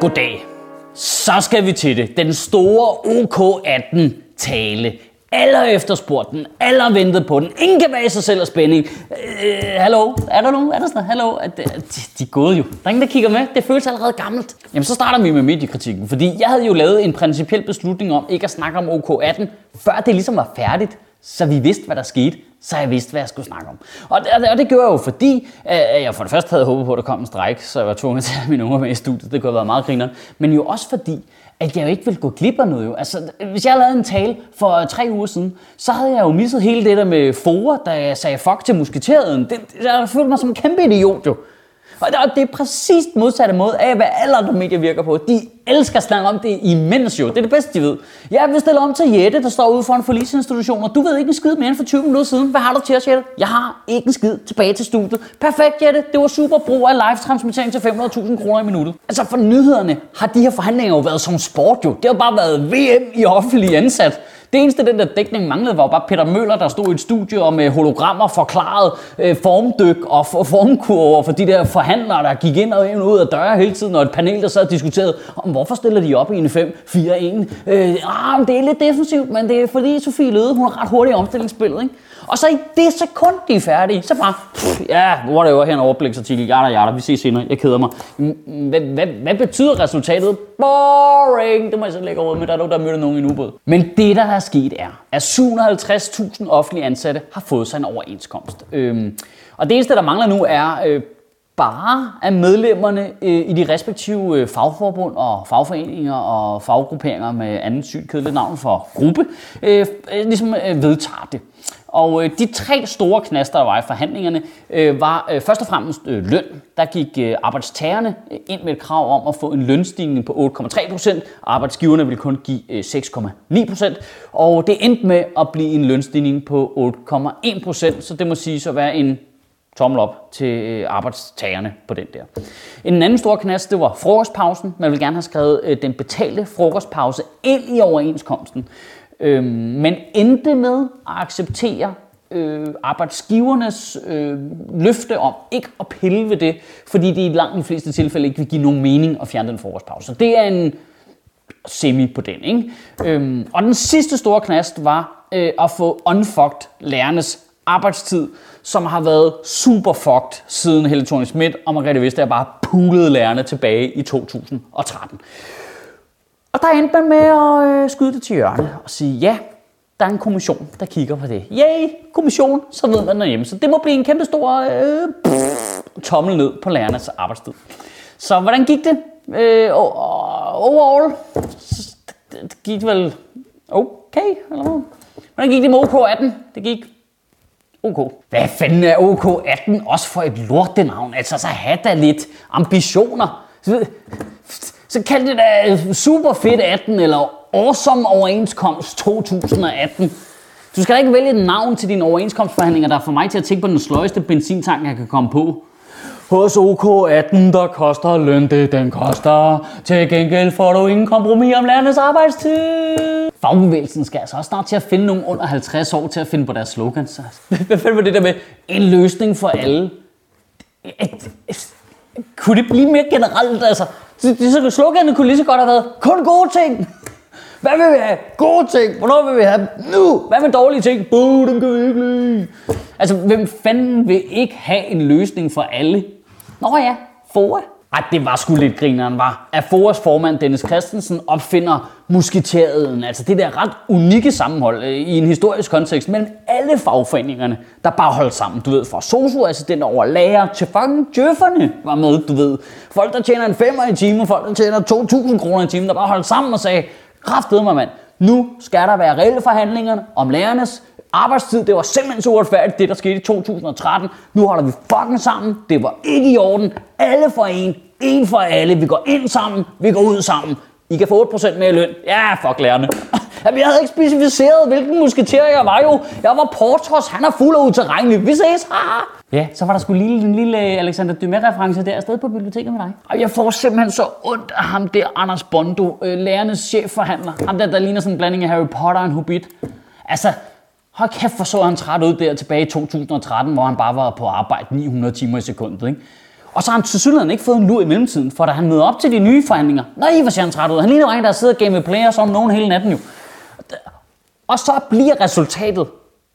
Goddag. Så skal vi til det. Den store OK18 tale. Alle har efterspurgt den. Alle har ventet på den. Ingen kan være i sig selv af spænding. Øh, hallo? Er der nogen? Er der sådan? Hallo? Øh, de, de er gået jo. Der er ingen, der kigger med. Det føles allerede gammelt. Jamen, så starter vi med mediekritikken. Fordi jeg havde jo lavet en principiel beslutning om ikke at snakke om OK18, før det ligesom var færdigt. Så vi vidste, hvad der skete. Så jeg vidste, hvad jeg skulle snakke om. Og det, og det- gjorde jeg jo, fordi øh, øh, jeg for det første havde håbet på, at der kom en strejk, så jeg var tvunget til at have mine unger med i studiet. Det kunne have været meget grineren. Men jo også fordi, at jeg jo ikke ville gå glip af noget. Jo. Altså, hvis jeg lavede en tale for øh, tre uger siden, så havde jeg jo misset hele det der med Fora, da jeg sagde fuck til musketereden. Det, jeg følte mig som en kæmpe idiot jo. Og det- er præcis modsatte måde af, hvad alle andre medier virker på. De elsker at snakke om det imens jo. Det er det bedste, de ved. Jeg vil stille om til Jette, der står ude for en forlisinstitution, og du ved ikke en skid mere end for 20 minutter siden. Hvad har du til os, Jette? Jeg har ikke en skid tilbage til studiet. Perfekt, Jette. Det var super brug af live-transmittering til 500.000 kroner i minuttet. Altså for nyhederne har de her forhandlinger jo været som sport jo. Det har bare været VM i offentlig ansat. Det eneste, den der dækning manglede, var jo bare Peter Møller, der stod i et studie og med hologrammer forklarede øh, formdyk og for- formkurver for de der forhandlere, der gik ind og ind ud af døre hele tiden, og et panel, der sad og diskuterede, om hvorfor stiller de op i en 5-4-1. Øh, ah, det er lidt defensivt, men det er fordi Sofie Løde, hun er ret hurtig i omstillingsspillet. Ikke? Og så i det sekund, de er færdige, så bare, pff, ja, whatever, her en overbliksartikel, jada, jada, vi ses senere, jeg keder mig. Hvad, hvad, hvad betyder resultatet? Boring, det må jeg så lægge over med, der er nogen, der mødte nogen i en ubåd. Men det, der er sket, er, at 750.000 offentlige ansatte har fået sig en overenskomst. Øhm, og det eneste, der mangler nu, er øh, bare at medlemmerne øh, i de respektive øh, fagforbund og fagforeninger og faggrupperinger med anden sygt kedeligt navn for gruppe, øh, øh, ligesom øh, vedtager det. Og øh, de tre store knaster, der var i forhandlingerne, øh, var øh, først og fremmest øh, løn. Der gik øh, arbejdstagerne øh, ind med et krav om at få en lønstigning på 8,3 procent. Arbejdsgiverne ville kun give øh, 6,9 procent. Og det endte med at blive en lønstigning på 8,1 procent, så det må sige at være en tommel op til øh, arbejdstagerne på den der. En anden stor knast, det var frokostpausen. Man vil gerne have skrevet øh, den betalte frokostpause ind i overenskomsten øh, men endte med at acceptere øh, arbejdsgivernes øh, løfte om ikke at pille ved det, fordi det i langt de fleste tilfælde ikke vil give nogen mening at fjerne den forårspause. Så det er en semi på den. Ikke? Øhm, og den sidste store knast var øh, at få unfucked lærernes arbejdstid, som har været super fucked siden Helle thorning Schmidt og Margrethe Vestager bare pulede lærerne tilbage i 2013. Og der endte man med at øh, skyde det til hjørne og sige, ja, der er en kommission, der kigger på det. Yay, kommission, så ved man derhjemme. Så det må blive en kæmpe stor øh, pff, tommel ned på lærernes arbejdstid. Så hvordan gik det? Øh, overall, det det gik vel okay, eller hvad? Hvordan gik det med OK18? Det gik OK. Hvad fanden er OK18 også for et lortenavn? Altså, så have da lidt ambitioner. Så, så kald det da super fedt 18, eller awesome overenskomst 2018. Du skal da ikke vælge et navn til dine overenskomstforhandlinger, der får mig til at tænke på den sløjeste benzintank, jeg kan komme på. Hos OK18, der koster løn det, den koster. Til gengæld får du ingen kompromis om landets arbejdstid. Fagbevægelsen skal altså også snart til at finde nogen under 50 år til at finde på deres slogans. Hvad fanden var det der med en løsning for alle? Kunne det blive mere generelt? Altså, det, det, så sloganet kunne lige så godt have været, kun gode ting. Hvad vil vi have? Gode ting. Hvornår vil vi have dem? Nu. Hvad med dårlige ting? Boo, dem kan vi ikke lide. Altså, hvem fanden vil ikke have en løsning for alle? Nå ja, FOA. Ej, det var sgu lidt grineren, var. At Foras formand, Dennis Christensen, opfinder musketereden. Altså det der ret unikke sammenhold øh, i en historisk kontekst mellem alle fagforeningerne, der bare holdt sammen. Du ved, fra socioassistenter over lærer til fucking djøfferne var med, du ved. Folk, der tjener en femmer i timen, folk, der tjener 2.000 kroner i timen, der bare holdt sammen og sagde, kraftedeme mig mand, nu skal der være reelle forhandlinger om lærernes arbejdstid. Det var simpelthen så uretfærdigt, det der skete i 2013. Nu holder vi fucking sammen. Det var ikke i orden. Alle for en. En for alle. Vi går ind sammen. Vi går ud sammen. I kan få 8% mere i løn. Ja, fuck lærerne. Jamen, jeg havde ikke specificeret, hvilken musketer jeg var jo. Jeg var Portos. Han er fuld af uterrenelig. Vi ses. Haha. Ja, så var der sgu lige en lille Alexander Dumas-reference der afsted på biblioteket med dig. Og jeg får simpelthen så ondt af ham der, Anders Bondo, øh, lærernes chefforhandler. Ham der, der ligner sådan en blanding af Harry Potter og en hobbit. Altså, hold kæft, for så han træt ud der tilbage i 2013, hvor han bare var på arbejde 900 timer i sekundet. Ikke? Og så har han til ikke fået en lur i mellemtiden, for da han møder op til de nye forhandlinger, nej, hvor ser han træt ud. Han ligner en, der sidder og game players om nogen hele natten jo. Og så bliver resultatet,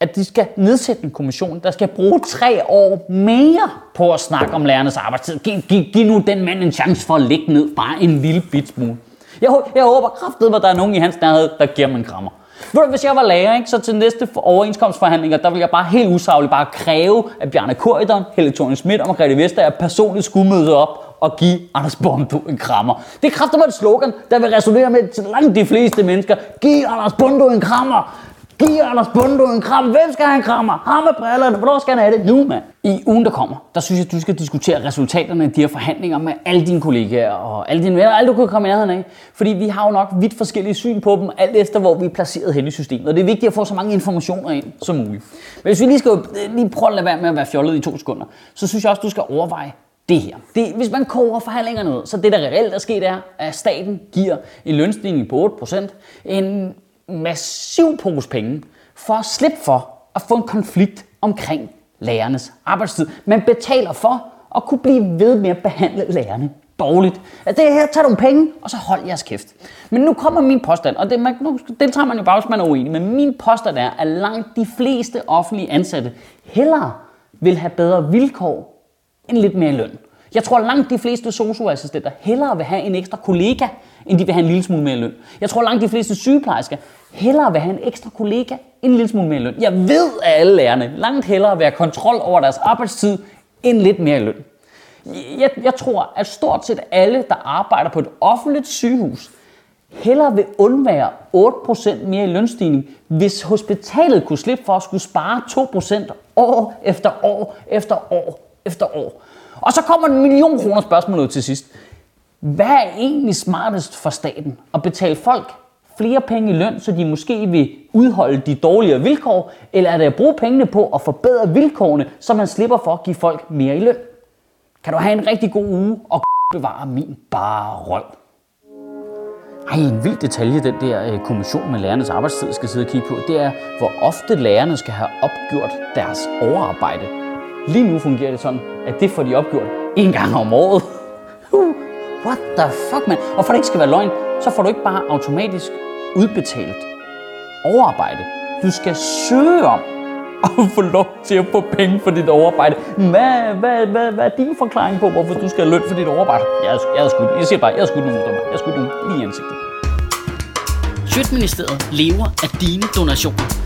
at de skal nedsætte en kommission, der skal bruge tre år mere på at snakke om lærernes arbejdstid. Giv, giv, giv nu den mand en chance for at ligge ned bare en lille bit smule. Jeg, jeg håber kraftigt, at der er nogen i hans nærhed, der giver mig en krammer. Ved du, hvis jeg var lærer, ikke, så til næste overenskomstforhandlinger, der vil jeg bare helt usagligt bare kræve, at Bjarne Korydon, Helle Thorne Schmidt og Margrethe Vestager personligt skulle møde op og give Anders Bondo en krammer. Det kræfter mig et slogan, der vil resonere med langt de fleste mennesker. Giv Anders Bondo en krammer! Giv Anders Bundo en kram. Hvem skal han krammer? Ham med brillerne. Hvornår skal han have det? Nu, mand. I ugen, der kommer, der synes jeg, du skal diskutere resultaterne af de her forhandlinger med alle dine kollegaer og alle dine venner, alle du kan komme i nærheden af. Fordi vi har jo nok vidt forskellige syn på dem, alt efter hvor vi er placeret hen i systemet. Og det er vigtigt at få så mange informationer ind som muligt. Men hvis vi lige skal øh, lige prøve at lade være med at være fjollet i to sekunder, så synes jeg også, du skal overveje, det her. Det, hvis man koger forhandlingerne ud, så det der reelt er sket er, at staten giver en lønstigning på 8%, en massiv pose penge for at slippe for at få en konflikt omkring lærernes arbejdstid. Man betaler for at kunne blive ved med at behandle lærerne dårligt. Altså det her, tag nogle penge, og så hold jeres kæft. Men nu kommer min påstand, og det, man, nu tager man jo bare, hvis man er uenig, men min påstand er, at langt de fleste offentlige ansatte hellere vil have bedre vilkår end lidt mere løn. Jeg tror, langt de fleste socioassistenter hellere vil have en ekstra kollega, end de vil have en lille smule mere løn. Jeg tror, langt de fleste sygeplejersker hellere vil have en ekstra kollega, end en lille smule mere løn. Jeg ved, at alle lærerne langt hellere vil have kontrol over deres arbejdstid, end lidt mere løn. Jeg, jeg tror, at stort set alle, der arbejder på et offentligt sygehus, hellere vil undvære 8% mere i lønstigning, hvis hospitalet kunne slippe for at skulle spare 2% år efter år efter år efter år. Og så kommer en million kroner spørgsmål til sidst. Hvad er egentlig smartest for staten? At betale folk flere penge i løn, så de måske vil udholde de dårligere vilkår, eller er det at bruge pengene på at forbedre vilkårene, så man slipper for at give folk mere i løn? Kan du have en rigtig god uge og bevare min bare røv? Ej, en vild detalje, den der øh, kommission med lærernes arbejdstid skal sidde og kigge på, det er, hvor ofte lærerne skal have opgjort deres overarbejde. Lige nu fungerer det sådan, at det får de opgjort en gang om året. What the fuck, man? Og for det ikke skal være løgn, så får du ikke bare automatisk udbetalt overarbejde. Du skal søge om at få lov til at få penge for dit overarbejde. Hvad, hvad, hvad, hvad er din forklaring på, hvorfor du skal have løn for dit overarbejde? Jeg er, jeg er skudt. Jeg siger bare, jeg er skudt nogen, Jeg er skudt nogen lige i ansigtet. Sjøtministeriet lever af dine donationer.